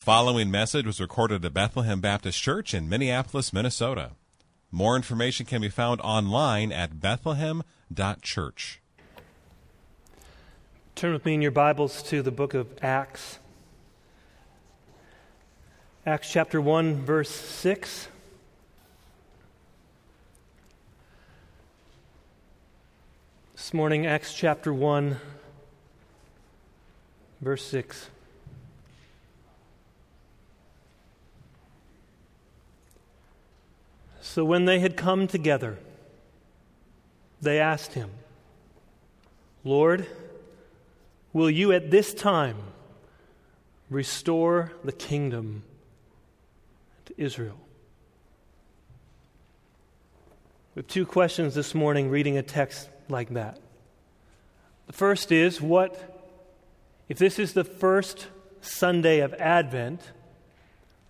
Following message was recorded at Bethlehem Baptist Church in Minneapolis, Minnesota. More information can be found online at bethlehem.church. Turn with me in your Bibles to the book of Acts. Acts chapter 1, verse 6. This morning, Acts chapter 1, verse 6. So when they had come together, they asked him, Lord, will you at this time restore the kingdom to Israel? We have two questions this morning reading a text like that. The first is what, if this is the first Sunday of Advent,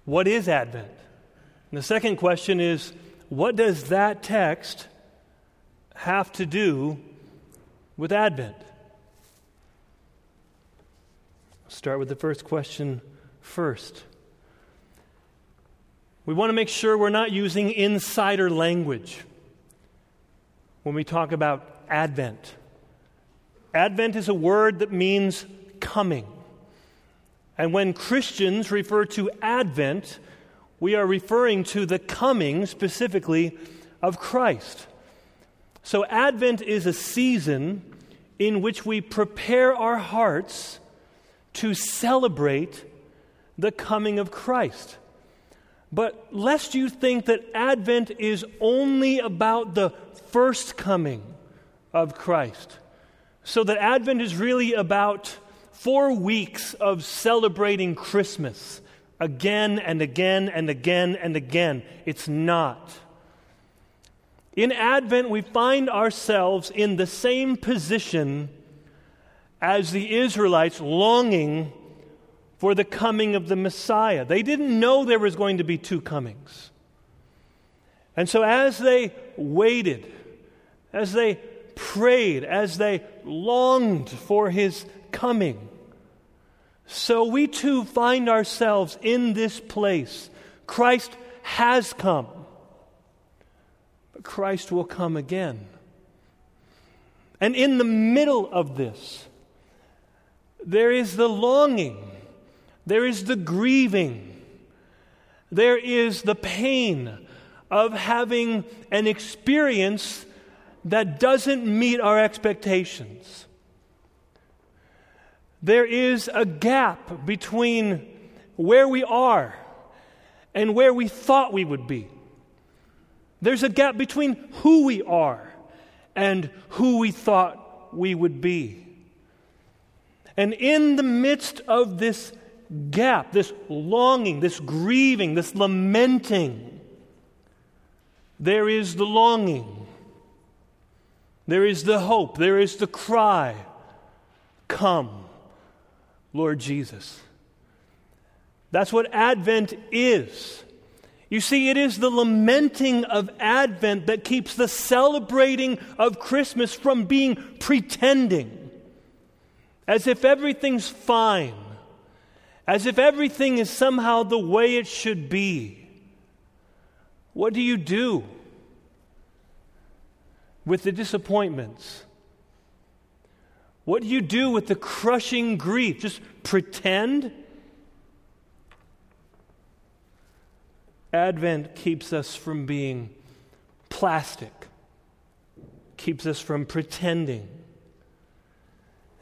what is Advent? And the second question is, what does that text have to do with Advent? Start with the first question first. We want to make sure we're not using insider language when we talk about Advent. Advent is a word that means coming. And when Christians refer to Advent, we are referring to the coming specifically of Christ. So, Advent is a season in which we prepare our hearts to celebrate the coming of Christ. But lest you think that Advent is only about the first coming of Christ, so that Advent is really about four weeks of celebrating Christmas again and again and again and again. It's not. In Advent, we find ourselves in the same position as the Israelites longing for the coming of the Messiah. They didn't know there was going to be two comings. And so, as they waited, as they prayed, as they longed for his coming, so we too find ourselves in this place. Christ has come, but Christ will come again. And in the middle of this, there is the longing, there is the grieving, there is the pain of having an experience that doesn't meet our expectations. There is a gap between where we are and where we thought we would be. There's a gap between who we are and who we thought we would be. And in the midst of this gap, this longing, this grieving, this lamenting, there is the longing, there is the hope, there is the cry Come. Lord Jesus. That's what Advent is. You see, it is the lamenting of Advent that keeps the celebrating of Christmas from being pretending, as if everything's fine, as if everything is somehow the way it should be. What do you do with the disappointments? What do you do with the crushing grief? Just pretend? Advent keeps us from being plastic, keeps us from pretending.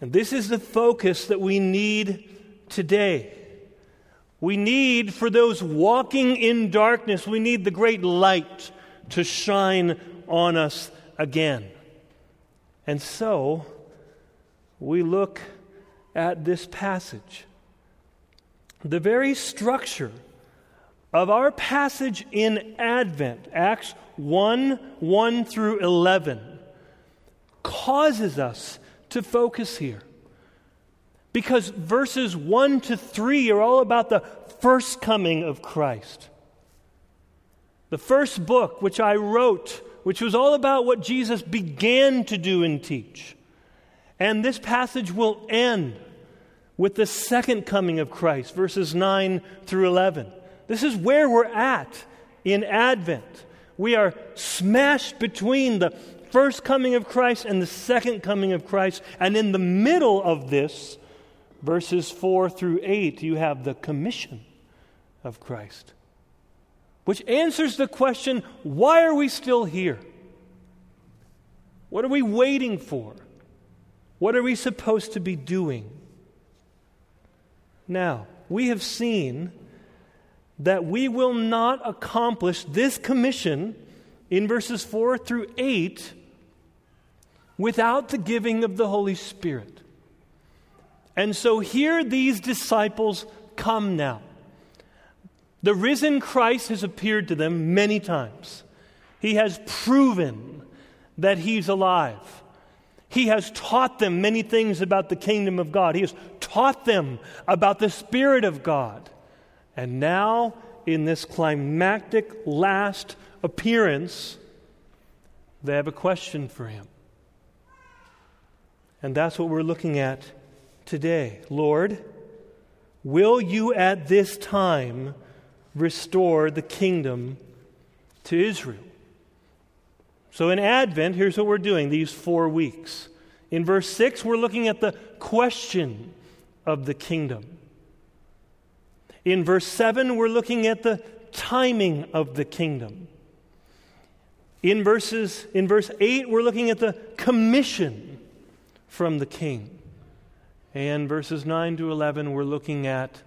And this is the focus that we need today. We need, for those walking in darkness, we need the great light to shine on us again. And so, we look at this passage. The very structure of our passage in Advent, Acts 1 1 through 11, causes us to focus here. Because verses 1 to 3 are all about the first coming of Christ. The first book, which I wrote, which was all about what Jesus began to do and teach. And this passage will end with the second coming of Christ, verses 9 through 11. This is where we're at in Advent. We are smashed between the first coming of Christ and the second coming of Christ. And in the middle of this, verses 4 through 8, you have the commission of Christ, which answers the question why are we still here? What are we waiting for? What are we supposed to be doing? Now, we have seen that we will not accomplish this commission in verses 4 through 8 without the giving of the Holy Spirit. And so here these disciples come now. The risen Christ has appeared to them many times. He has proven that he's alive. He has taught them many things about the kingdom of God. He has taught them about the Spirit of God. And now, in this climactic last appearance, they have a question for him. And that's what we're looking at today. Lord, will you at this time restore the kingdom to Israel? So in Advent, here's what we're doing these four weeks. In verse 6, we're looking at the question of the kingdom. In verse 7, we're looking at the timing of the kingdom. In verses in verse 8 we're looking at the commission from the king. And verses 9 to 11 we're looking at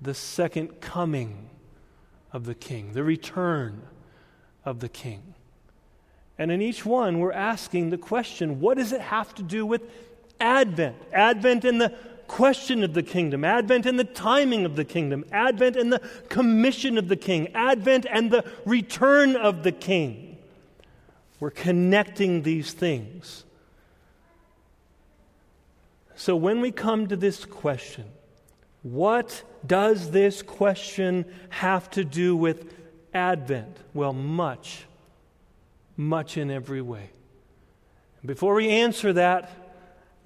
the second coming of the king, the return of the king. And in each one we're asking the question, what does it have to do with Advent? Advent in the question of the kingdom, Advent and the timing of the kingdom, Advent and the commission of the king, Advent and the return of the king. We're connecting these things. So when we come to this question, what does this question have to do with Advent? Well, much, much in every way. Before we answer that,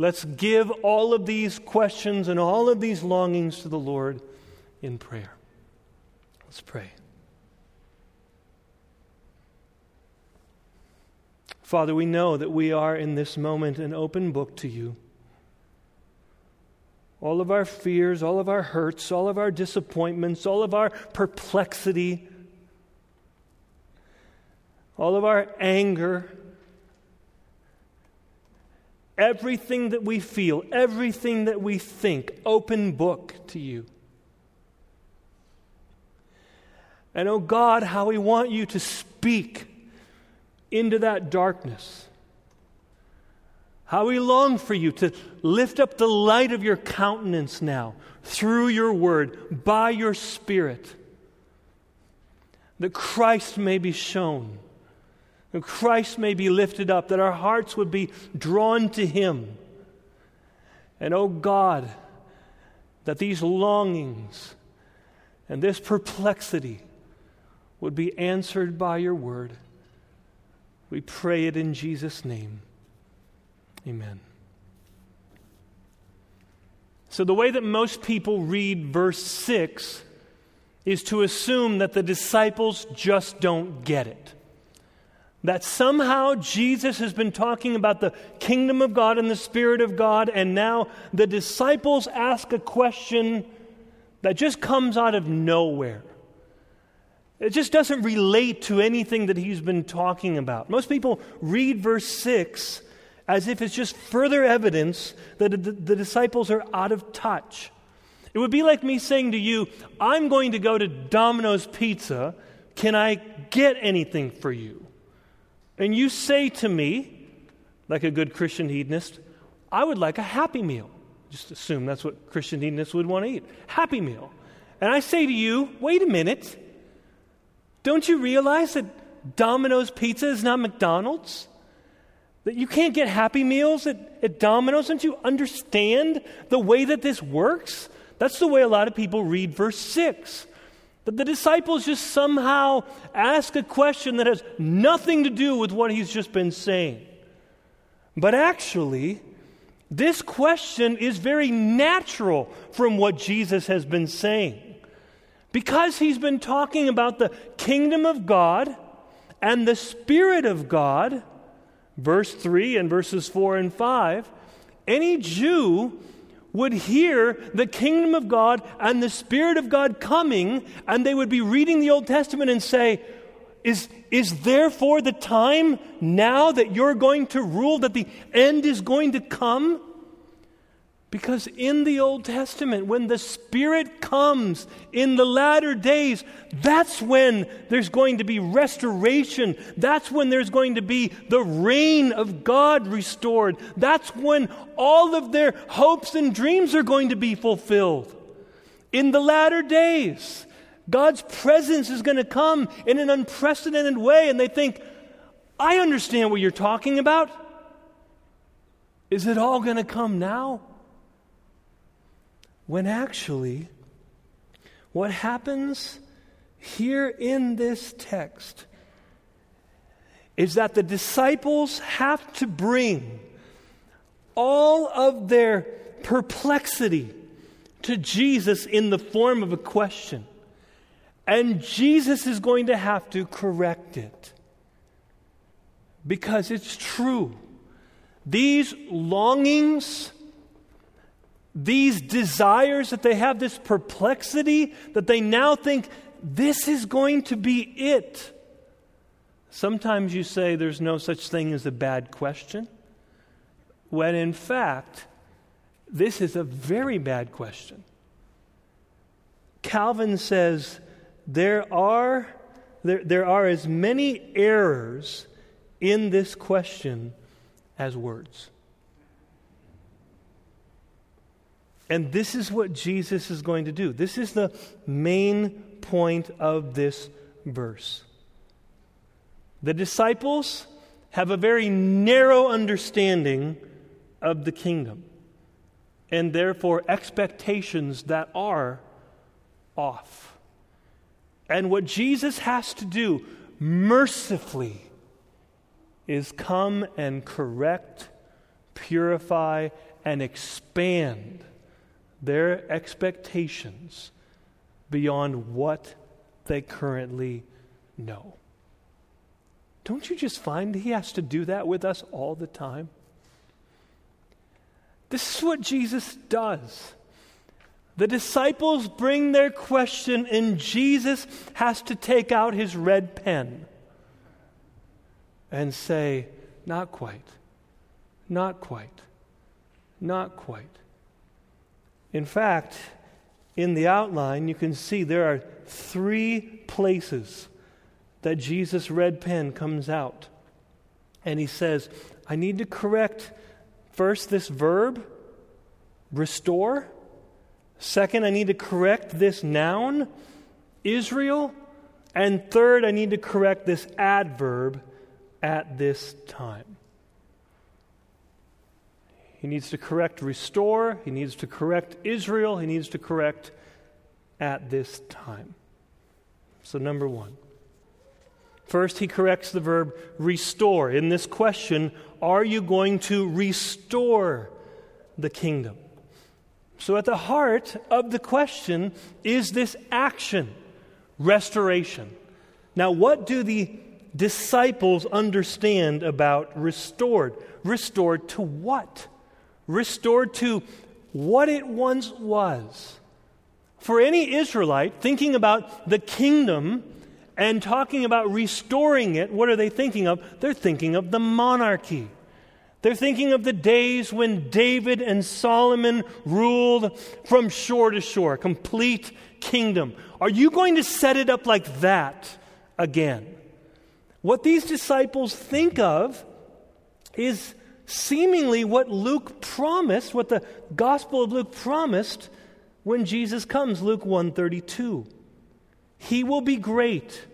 Let's give all of these questions and all of these longings to the Lord in prayer. Let's pray. Father, we know that we are in this moment an open book to you. All of our fears, all of our hurts, all of our disappointments, all of our perplexity, all of our anger, everything that we feel, everything that we think, open book to you. And oh God, how we want you to speak into that darkness. How we long for you to lift up the light of your countenance now through your word, by your spirit, that Christ may be shown that Christ may be lifted up, that our hearts would be drawn to Him. And oh God, that these longings and this perplexity would be answered by your word. We pray it in Jesus' name. Amen. So, the way that most people read verse 6 is to assume that the disciples just don't get it that somehow Jesus has been talking about the kingdom of God and the Spirit of God, and now the disciples ask a question that just comes out of nowhere. It just doesn't relate to anything that he's been talking about. Most people read verse 6 as if it's just further evidence that the, disciples are out of touch. It would be like me saying to you, I'm going to go to Domino's Pizza. Can I get anything for you? And you say to me, like a good Christian hedonist, I would like a happy meal. Just assume that's what Christian hedonists would want to eat. Happy meal. And I say to you, wait a minute. Don't you realize that Domino's Pizza is not McDonald's? That you can't get happy meals at, at Domino's? Don't you understand the way that this works? That's the way a lot of people read verse 6. But the disciples just somehow ask a question that has nothing to do with what he's just been saying. But actually, This question is very natural from what Jesus has been saying. Because he's been talking about the kingdom of God and the Spirit of God, verse 3 and verses 4 and 5, any Jew would hear the kingdom of God and the Spirit of God coming, and they would be reading the Old Testament and say, is, is therefore the time now that you're going to rule, that the end is going to come? Because in the Old Testament, when the Spirit comes in the latter days, that's when there's going to be restoration. That's when there's going to be the reign of God restored. That's when all of their hopes and dreams are going to be fulfilled. In the latter days, God's presence is going to come in an unprecedented way, and they think, I understand what you're talking about. Is it all going to come now? When actually, what happens here in this text is that the disciples have to bring all of their perplexity to Jesus in the form of a question. And Jesus is going to have to correct it. Because it's true. These longings these desires that they have, this perplexity that they now think this is going to be it. Sometimes you say there's no such thing as a bad question, when in fact, this is a very bad question. Calvin says there are, there, there are as many errors in this question as words. And this is what Jesus is going to do. This is the main point of this verse. The disciples have a very narrow understanding of the kingdom, and therefore expectations that are off. And what Jesus has to do mercifully is come and correct, purify, and expand their expectations beyond what they currently know. Don't you just find he has to do that with us all the time? This is what Jesus does. The disciples bring their question, and Jesus has to take out his red pen and say, Not quite, not quite, not quite. In fact, in the outline, you can see there are three places that Jesus' red pen comes out. And he says, I need to correct first this verb, restore. Second, I need to correct this noun, Israel. And third, I need to correct this adverb, at this time. He needs to correct, restore. He needs to correct Israel. He needs to correct at this time. So, number one. First, he corrects the verb restore. In this question, are you going to restore the kingdom? So, at the heart of the question is this action, restoration. Now, what do the disciples understand about restored? Restored to what? Restored to what it once was. For any Israelite thinking about the kingdom and talking about restoring it, what are they thinking of? They're thinking of the monarchy. They're thinking of the days when David and Solomon ruled from shore to shore, complete kingdom. Are you going to set it up like that again? What these disciples think of is seemingly what Luke promised, what the Gospel of Luke promised when Jesus comes, Luke 132. He will be great,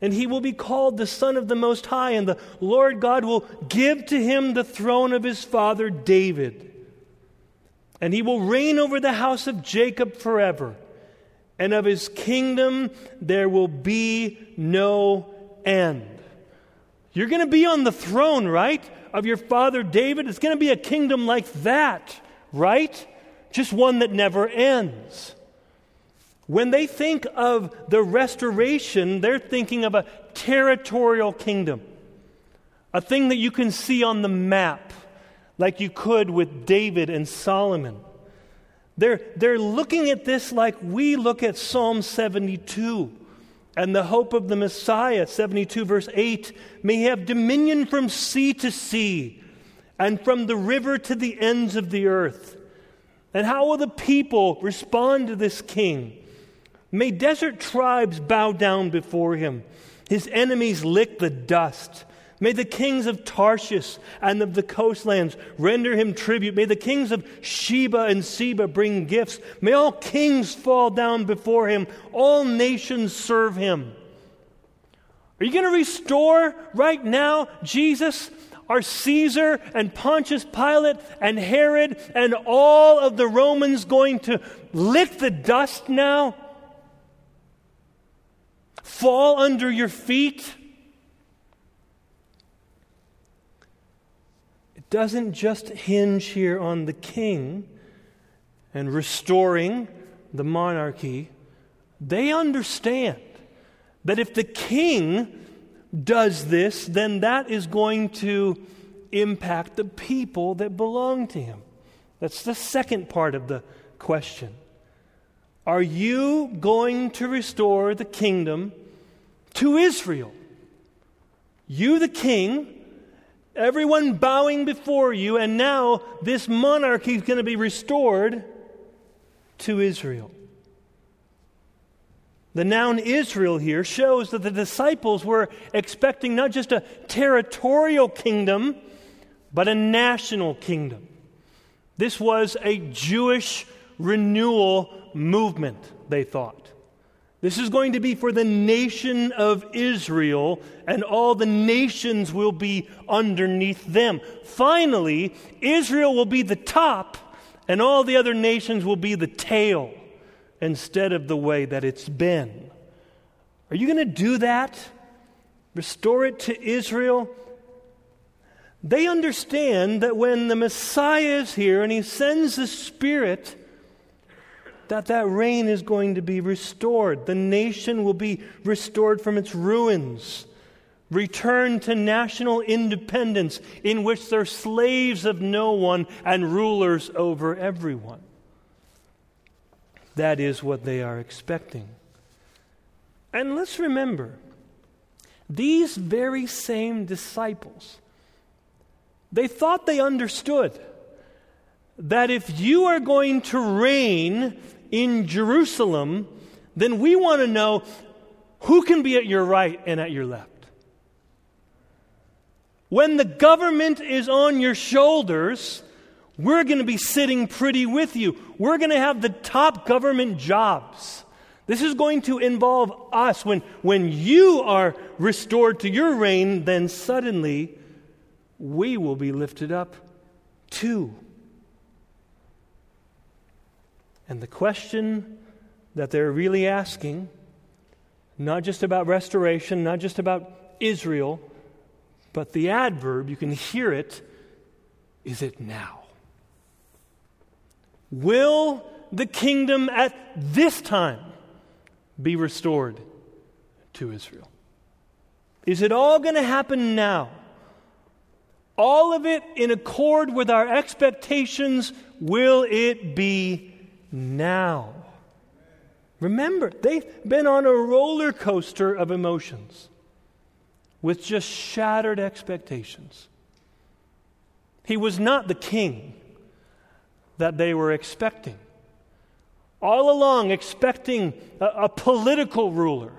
and he will be called the Son of the Most High, and the Lord God will give to him the throne of his father David. And he will reign over the house of Jacob forever, and of his kingdom there will be no end. You're going to be on the throne, right? Of your father David. It's going to be a kingdom like that, right? Just one that never ends. When they think of the restoration, they're thinking of a territorial kingdom, a thing that you can see on the map, like you could with David and Solomon. They're, they're looking at this like we look at Psalm 72 and the hope of the Messiah, 72 verse 8, may have dominion from sea to sea and from the river to the ends of the earth. And how will the people respond to this king? May desert tribes bow down before him, his enemies lick the dust. May the kings of Tarshish and of the coastlands render him tribute. May the kings of Sheba and Seba bring gifts. May all kings fall down before him. All nations serve him. Are you going to restore right now, Jesus? Are Caesar and Pontius Pilate and Herod and all of the Romans going to lick the dust now? Fall under your feet? Doesn't just hinge here on the king and restoring the monarchy. They understand that if the king does this, then that is going to impact the people that belong to him. That's the second part of the question. Are you going to restore the kingdom to Israel? You, the king, Everyone bowing before you, and now this monarchy is going to be restored to Israel. The noun Israel here shows that the disciples were expecting not just a territorial kingdom, but a national kingdom. This was a Jewish renewal movement, they thought. This is going to be for the nation of Israel, and all the nations will be underneath them. Finally, Israel will be the top, and all the other nations will be the tail instead of the way that it's been. Are you going to do that? Restore it to Israel? They understand that when the Messiah is here and he sends the Spirit, that that reign is going to be restored. The nation will be restored from its ruins, returned to national independence in which they're slaves of no one and rulers over everyone. That is what they are expecting. And let's remember, these very same disciples, they thought they understood that if you are going to reign in Jerusalem, then we want to know who can be at your right and at your left. When the government is on your shoulders, we're going to be sitting pretty with you. We're going to have the top government jobs. This is going to involve us. When, when you are restored to your reign, then suddenly we will be lifted up too. And the question that they're really asking, not just about restoration, not just about Israel, but the adverb, you can hear it, is it now? Will the kingdom at this time be restored to Israel? Is it all going to happen now? All of it in accord with our expectations? Will it be now. Remember, they've been on a roller coaster of emotions with just shattered expectations. He was not the king that they were expecting. All along, expecting a, a political ruler,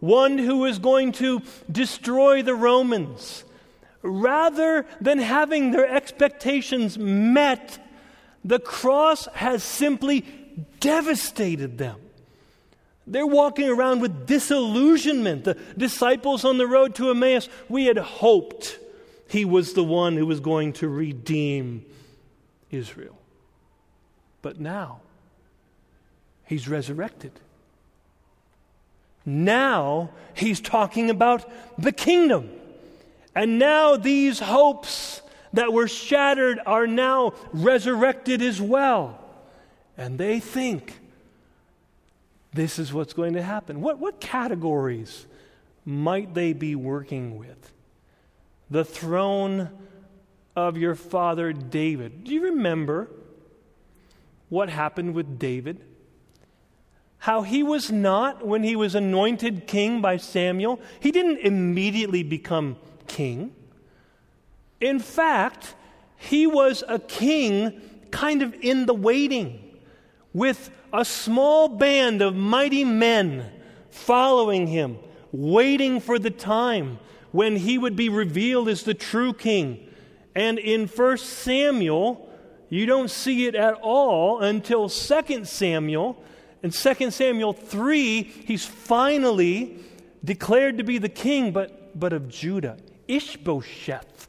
one who was going to destroy the Romans. Rather than having their expectations met, the cross has simply devastated them. They're walking around with disillusionment. The disciples on the road to Emmaus, we had hoped he was the one who was going to redeem Israel. But now, he's resurrected. Now, he's talking about the kingdom. And now these hopes that were shattered are now resurrected as well. And they think this is what's going to happen. What, what categories might they be working with? The throne of your father David. Do you remember what happened with David? How he was not, when he was anointed king by Samuel, he didn't immediately become king. In fact, he was a king kind of in the waiting with a small band of mighty men following him, waiting for the time when he would be revealed as the true king. And in 1 Samuel, you don't see it at all until 2 Samuel. In 2 Samuel 3, he's finally declared to be the king, but, but of Judah. Ishbosheth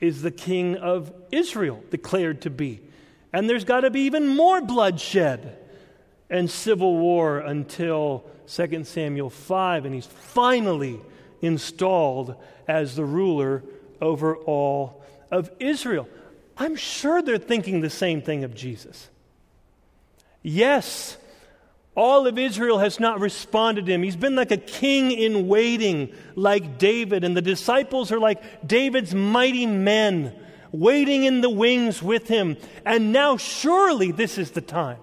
is the king of Israel, declared to be. And there's got to be even more bloodshed and civil war until 2 Samuel 5, and he's finally installed as the ruler over all of Israel. I'm sure they're thinking the same thing of Jesus. Yes, all of Israel has not responded to him. He's been like a king in waiting, like David, and the disciples are like David's mighty men, waiting in the wings with him. And now, surely, this is the time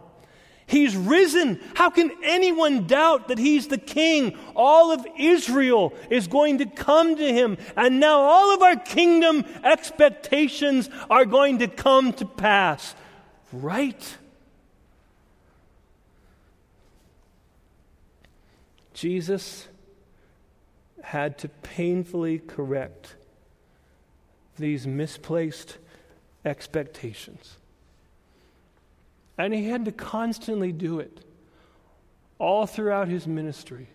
He's risen. How can anyone doubt that he's the king? All of Israel is going to come to him. And now all of our kingdom expectations are going to come to pass. Right? Jesus had to painfully correct these misplaced expectations. And he had to constantly do it all throughout his ministry.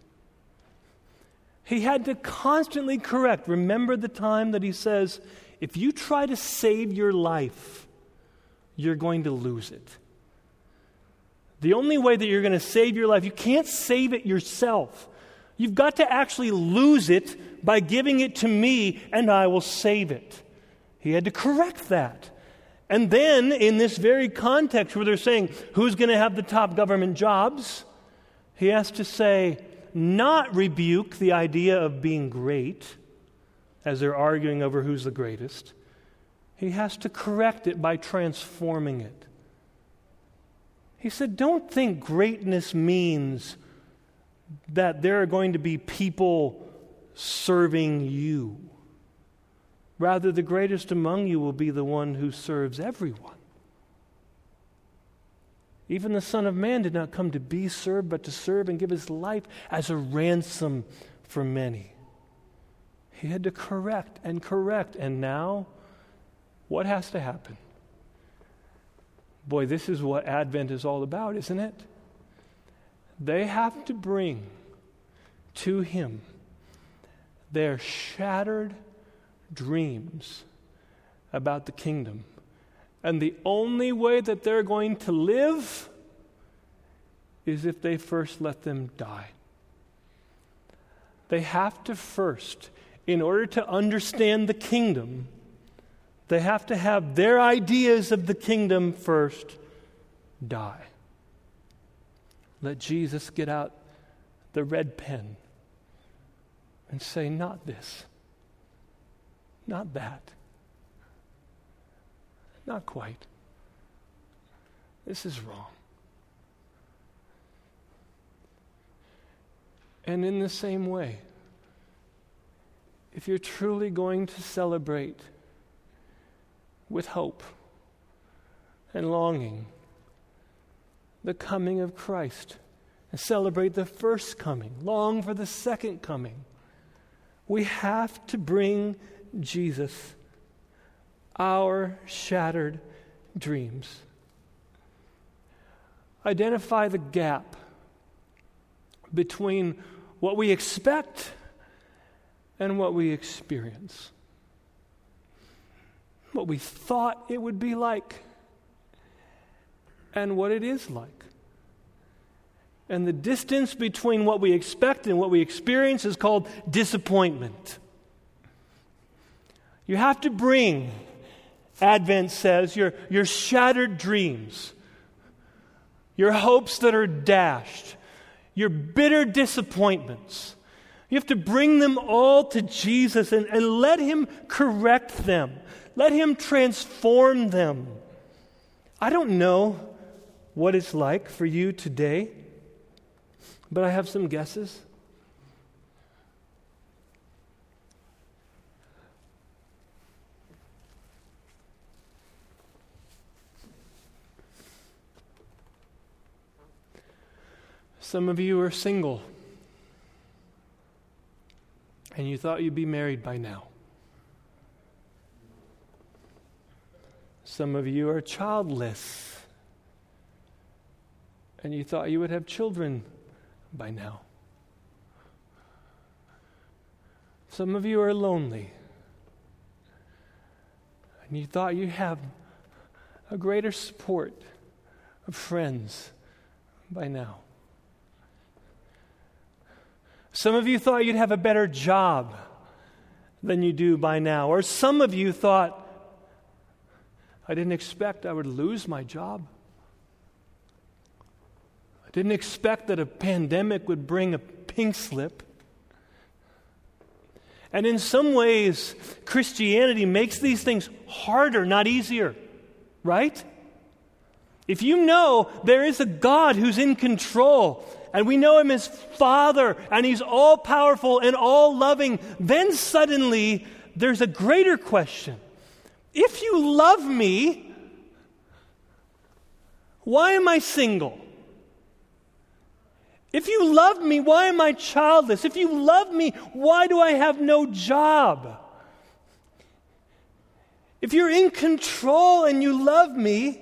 He had to constantly correct. Remember the time that he says, if you try to save your life, you're going to lose it. The only way that you're going to save your life, you can't save it yourself. You've got to actually lose it by giving it to me, and I will save it. He had to correct that. And then, in this very context where they're saying, who's going to have the top government jobs? He has to say, not rebuke the idea of being great, as they're arguing over who's the greatest. He has to correct it by transforming it. He said, Don't think greatness means that there are going to be people serving you. Rather, the greatest among you will be the one who serves everyone. Even the Son of Man did not come to be served, but to serve and give his life as a ransom for many. He had to correct and correct. And now, what has to happen? Boy, this is what Advent is all about, isn't it? They have to bring to him their shattered dreams about the kingdom. And the only way that they're going to live is if they first let them die. They have to first, in order to understand the kingdom, they have to have their ideas of the kingdom first die. Let Jesus get out the red pen and say, Not this. Not that. Not quite. This is wrong. And in the same way, if you're truly going to celebrate with hope and longing the coming of Christ and celebrate the first coming, long for the second coming, we have to bring Jesus our shattered dreams. Identify the gap between what we expect and what we experience. What we thought it would be like and what it is like. And the distance between what we expect and what we experience is called disappointment. You have to bring, Advent says, your, your shattered dreams, your hopes that are dashed, your bitter disappointments. You have to bring them all to Jesus and, and let Him correct them. Let Him transform them. I don't know what it's like for you today, but I have some guesses. Some of you are single and you thought you'd be married by now. Some of you are childless and you thought you would have children by now. Some of you are lonely and you thought you'd have a greater support of friends by now. Some of you thought you'd have a better job than you do by now. Or some of you thought, I didn't expect I would lose my job. I didn't expect that a pandemic would bring a pink slip. And in some ways, Christianity makes these things harder, not easier, right? If you know there is a God who's in control and we know him as Father, and he's all powerful and all loving, then suddenly there's a greater question. If you love me, why am I single? If you love me, why am I childless? If you love me, why do I have no job? If you're in control and you love me,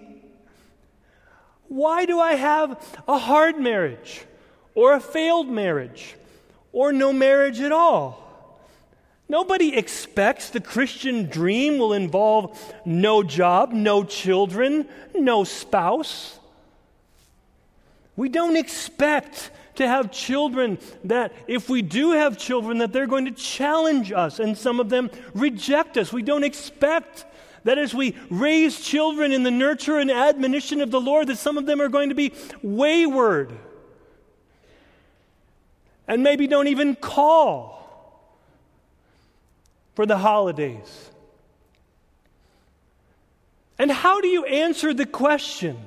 why do I have a hard marriage? Or a failed marriage or no marriage at all. Nobody expects the Christian dream will involve no job, no children, no spouse. We don't expect to have children that if we do have children that they're going to challenge us and some of them reject us. We don't expect that as we raise children in the nurture and admonition of the Lord that some of them are going to be wayward and maybe don't even call for the holidays. And how do you answer the question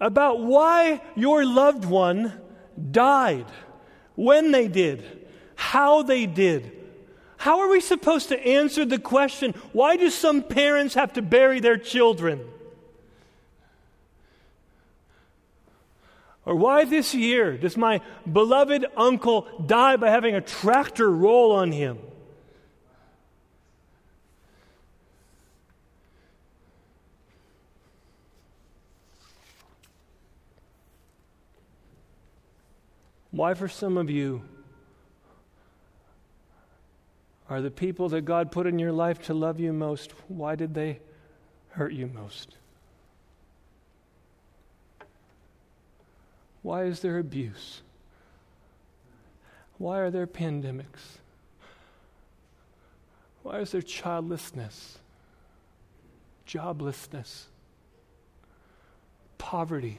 about why your loved one died, when they did, how they did? How are we supposed to answer the question why do some parents have to bury their children? Or why this year does my beloved uncle die by having a tractor roll on him? Why, for some of you, are the people that God put in your life to love you most, why did they hurt you most? Why is there abuse? Why are there pandemics? Why is there childlessness, joblessness, poverty,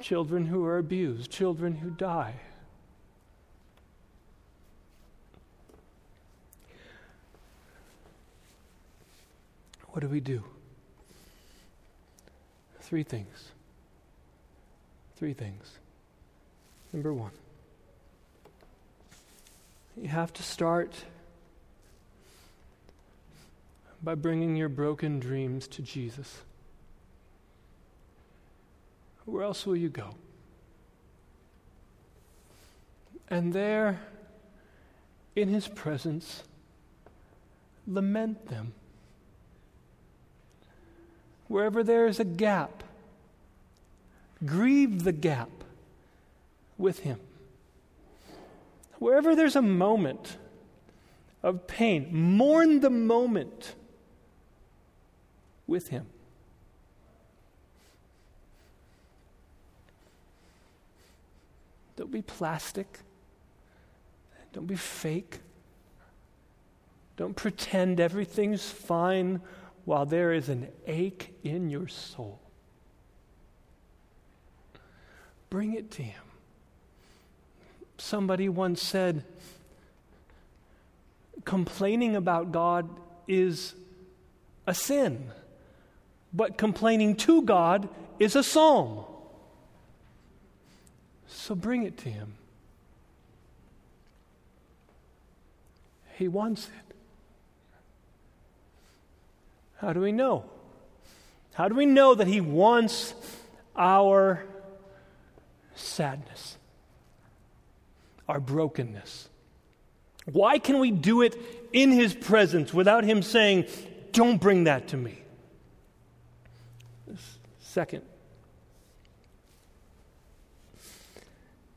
children who are abused, children who die? What do we do? Three things. Three things. Number one, you have to start by bringing your broken dreams to Jesus. Where else will you go? And there, in His presence, lament them. Wherever there is a gap, Grieve the gap with Him. Wherever there's a moment of pain, mourn the moment with Him. Don't be plastic. Don't be fake. Don't pretend everything's fine while there is an ache in your soul. Bring it to Him. Somebody once said, complaining about God is a sin, but complaining to God is a psalm. So bring it to Him. He wants it. How do we know? How do we know that He wants our sadness, our brokenness? Why can we do it in His presence without Him saying, Don't bring that to me? Second,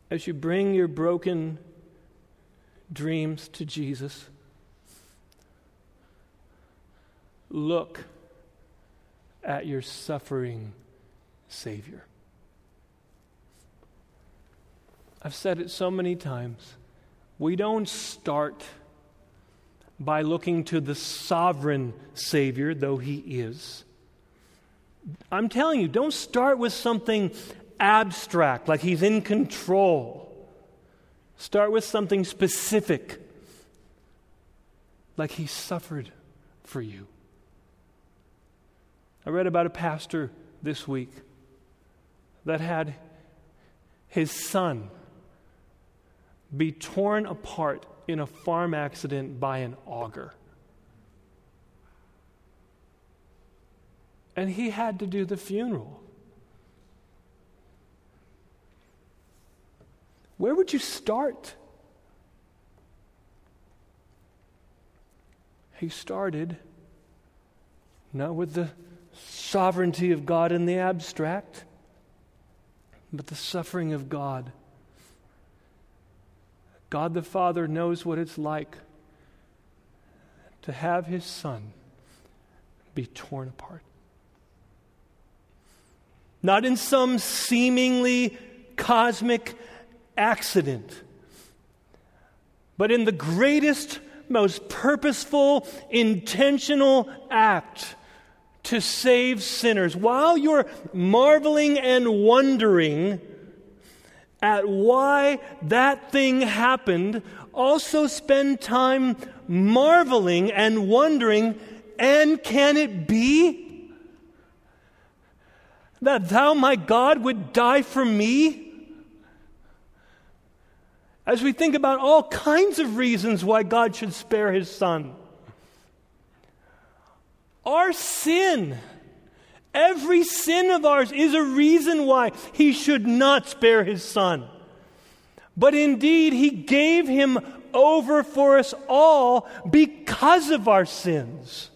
as you bring your broken dreams to Jesus, look at your suffering Savior. I've said it so many times. We don't start by looking to the sovereign Savior, though He is. I'm telling you, don't start with something abstract, like He's in control. Start with something specific, like He suffered for you. I read about a pastor this week that had his son be torn apart in a farm accident by an auger. And he had to do the funeral. Where would you start? He started not with the sovereignty of God in the abstract, but the suffering of God. God the Father knows what it's like to have his son be torn apart. Not in some seemingly cosmic accident, but in the greatest, most purposeful, intentional act to save sinners. While you're marveling and wondering at why that thing happened, also spend time marveling and wondering and can it be that thou, my God, would die for me? As we think about all kinds of reasons why God should spare his son. Our sin, every sin of ours, is a reason why he should not spare his son. But indeed, he gave him over for us all because of our sins.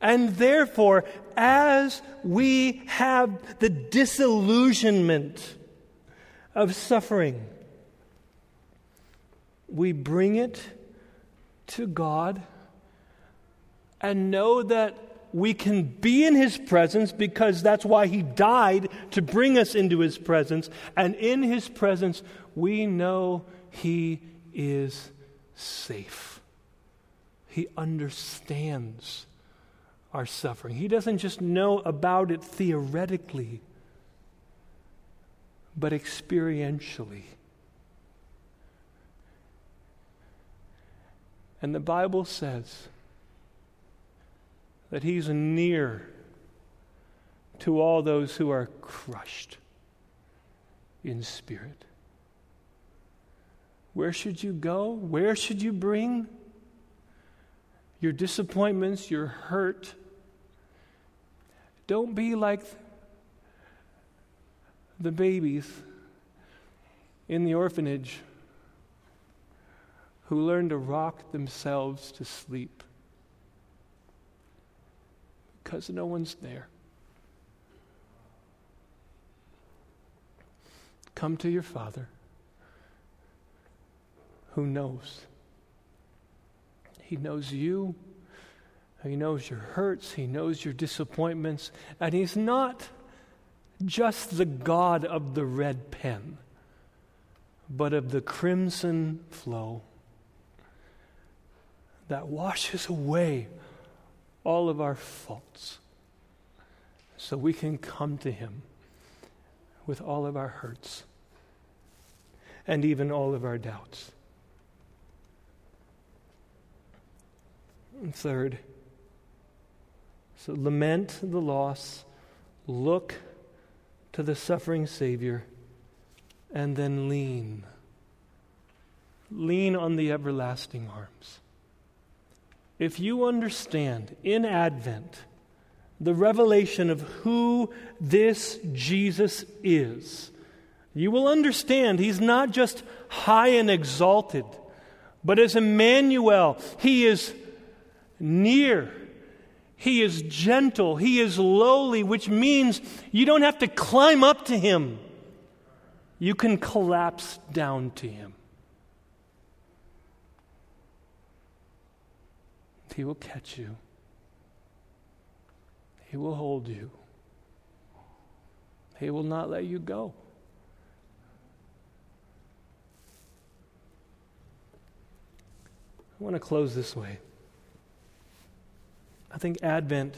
And therefore, as we have the disillusionment of suffering, we bring it to God and know that we can be in His presence because that's why He died to bring us into His presence. And in His presence, we know He is safe. He understands our suffering. He doesn't just know about it theoretically, but experientially. And the Bible says, that He's near to all those who are crushed in spirit. Where should you go? Where should you bring your disappointments, your hurt? Don't be like the babies in the orphanage who learn to rock themselves to sleep because no one's there. Come to your Father who knows. He knows you. He knows your hurts. He knows your disappointments. And He's not just the God of the red pen, but of the crimson flow. that washes away all of our faults so we can come to Him with all of our hurts and even all of our doubts. And third, so lament the loss, look to the suffering Savior, and then lean. Lean on the everlasting arms. If you understand in Advent the revelation of who this Jesus is, you will understand he's not just high and exalted, but as Emmanuel, he is near. He is gentle. He is lowly, which means you don't have to climb up to him. You can collapse down to him. He will catch you, He will hold you, He will not let you go. I want to close this way. I think Advent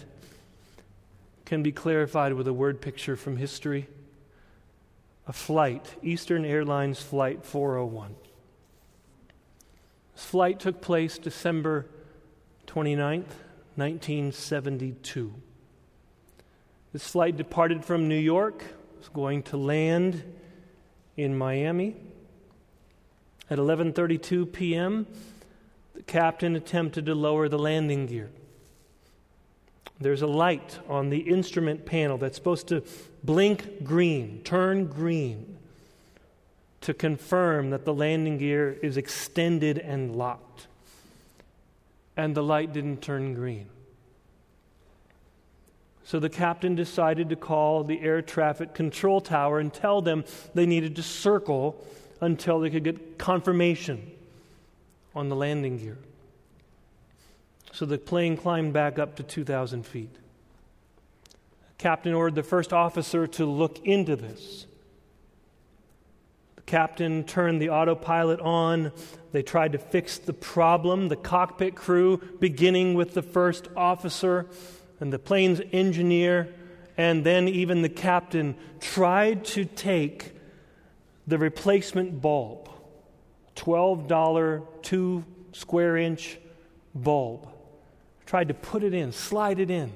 can be clarified with a word picture from history. A flight, Eastern Airlines Flight 401. This flight took place December 29th, 1972. This flight departed from New York, was going to land in Miami. At 11:32 p.m., the captain attempted to lower the landing gear. There's a light on the instrument panel that's supposed to blink green, turn green, to confirm that the landing gear is extended and locked. And the light didn't turn green. So the captain decided to call the air traffic control tower and tell them they needed to circle until they could get confirmation on the landing gear. So the plane climbed back up to 2,000 feet. The captain ordered the first officer to look into this. Captain turned the autopilot on. They tried to fix the problem. The cockpit crew, beginning with the first officer and the plane's engineer, and then even the captain, tried to take the replacement bulb, $12, two square inch bulb tried to put it in, slide it in,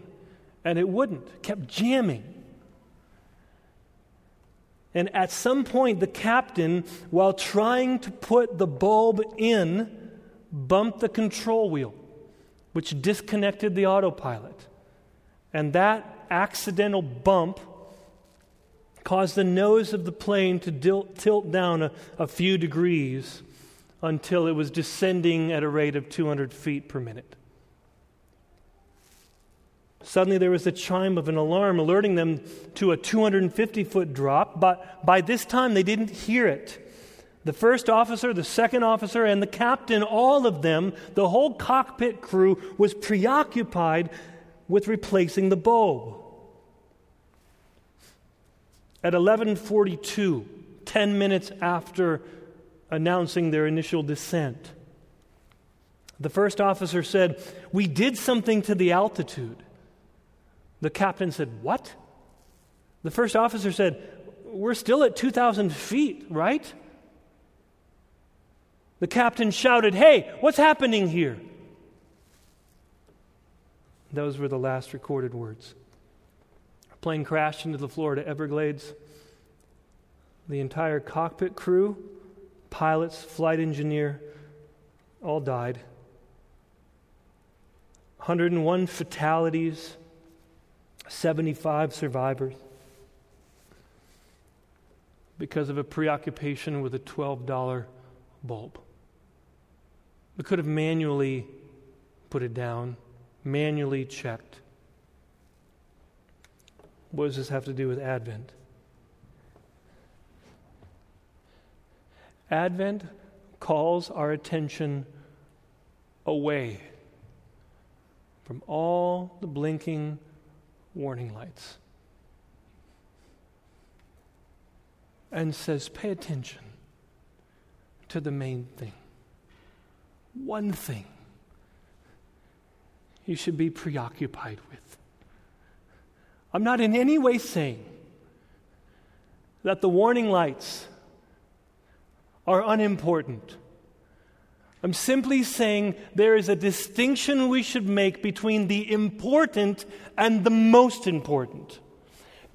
and it wouldn't, kept jamming. And at some point, the captain, while trying to put the bulb in, bumped the control wheel, which disconnected the autopilot. And that accidental bump caused the nose of the plane to dil- tilt down a, a few degrees until it was descending at a rate of 200 feet per minute. Suddenly, there was a chime of an alarm alerting them to a 250 foot drop, but by this time they didn't hear it. The first officer, the second officer, and the captain, all of them, the whole cockpit crew, was preoccupied with replacing the bulb. At 11:42, 10 minutes after announcing their initial descent, the first officer said, "We did something to the altitude." The captain said, What? The first officer said, We're still at 2,000 feet, right? The captain shouted, Hey, what's happening here? Those were the last recorded words. A plane crashed into the Florida Everglades. The entire cockpit crew, pilots, flight engineer, all died. 101 fatalities, 75 survivors because of a preoccupation with a $12 bulb. We could have manually put it down, manually checked. What does this have to do with Advent? Advent calls our attention away from all the blinking warning lights and says, Pay attention to the main thing. One thing you should be preoccupied with. I'm not in any way saying that the warning lights are unimportant. I'm simply saying there is a distinction we should make between the important and the most important,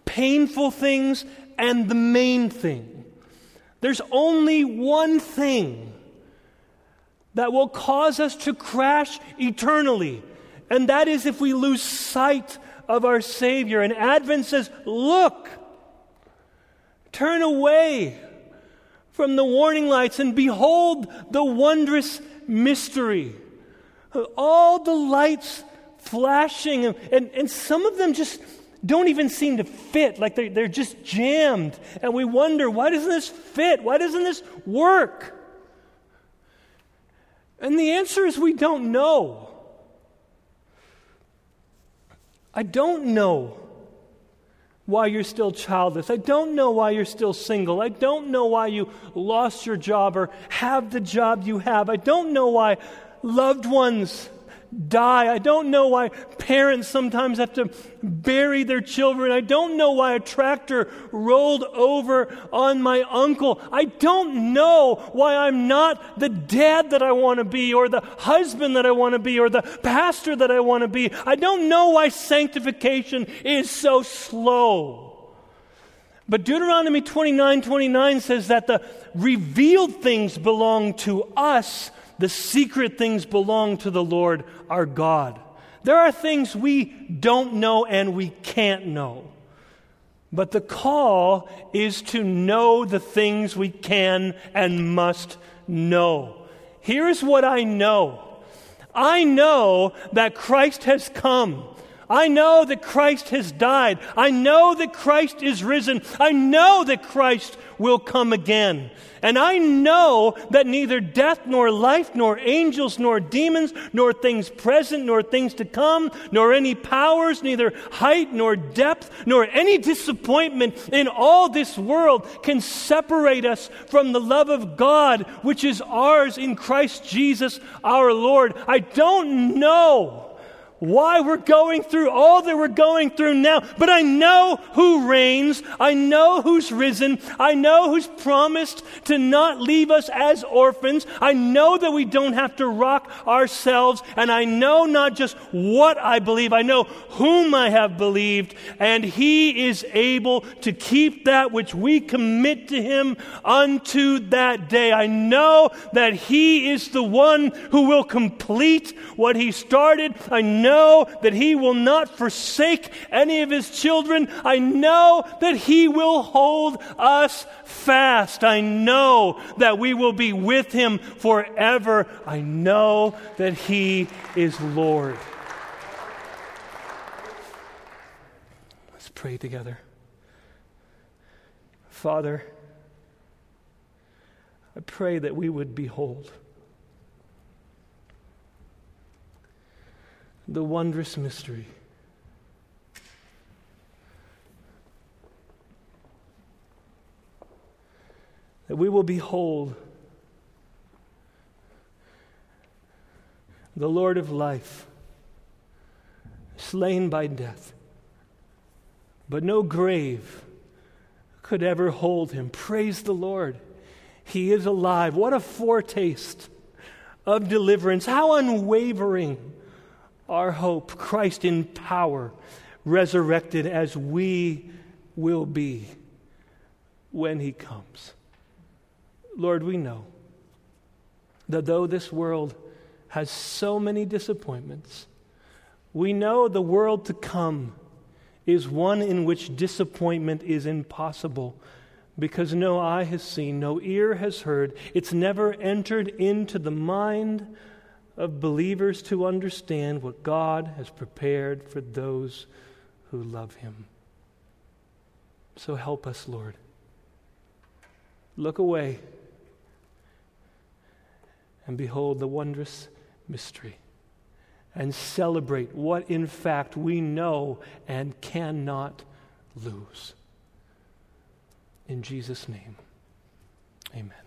painful things and the main thing. There's only one thing that will cause us to crash eternally, and that is if we lose sight of our Savior. And Advent says, Look, turn away from the warning lights and behold the wondrous mystery. All the lights flashing, and, and, some of them just don't even seem to fit, like they're, they're just jammed. And we wonder, why doesn't this fit? Why doesn't this work? And the answer is we don't know. I don't know why you're still childless. I don't know why you're still single. I don't know why you lost your job or have the job you have. I don't know why loved ones die. I don't know why parents sometimes have to bury their children. I don't know why a tractor rolled over on my uncle. I don't know why I'm not the dad that I want to be, or the husband that I want to be, or the pastor that I want to be. I don't know why sanctification is so slow. But Deuteronomy 29 29 says that the revealed things belong to us the secret things belong to the Lord our God. There are things we don't know and we can't know. But the call is to know the things we can and must know. Here's what I know I know that Christ has come. I know that Christ has died. I know that Christ is risen. I know that Christ will come again. And I know that neither death, nor life, nor angels, nor demons, nor things present, nor things to come, nor any powers, neither height, nor depth, nor any disappointment in all this world can separate us from the love of God, which is ours in Christ Jesus our Lord. I don't know why we're going through all that we're going through now. But I know who reigns. I know who's risen. I know who's promised to not leave us as orphans. I know that we don't have to rock ourselves. And I know not just what I believe, I know whom I have believed. And He is able to keep that which we commit to Him unto that day. I know that He is the one who will complete what He started. I know know that He will not forsake any of His children. I know that He will hold us fast. I know that we will be with Him forever. I know that He is Lord. Let's pray together. Father, I pray that we would behold. The wondrous mystery. That we will behold the Lord of life, slain by death, but no grave could ever hold him. Praise the Lord. He is alive. What a foretaste of deliverance. How unwavering our hope, Christ in power, resurrected as we will be when he comes. Lord, we know that though this world has so many disappointments, we know the world to come is one in which disappointment is impossible because no eye has seen, no ear has heard, it's never entered into the mind of believers to understand what God has prepared for those who love Him. So help us, Lord. Look away and behold the wondrous mystery and celebrate what, in fact, we know and cannot lose. In Jesus' name, amen.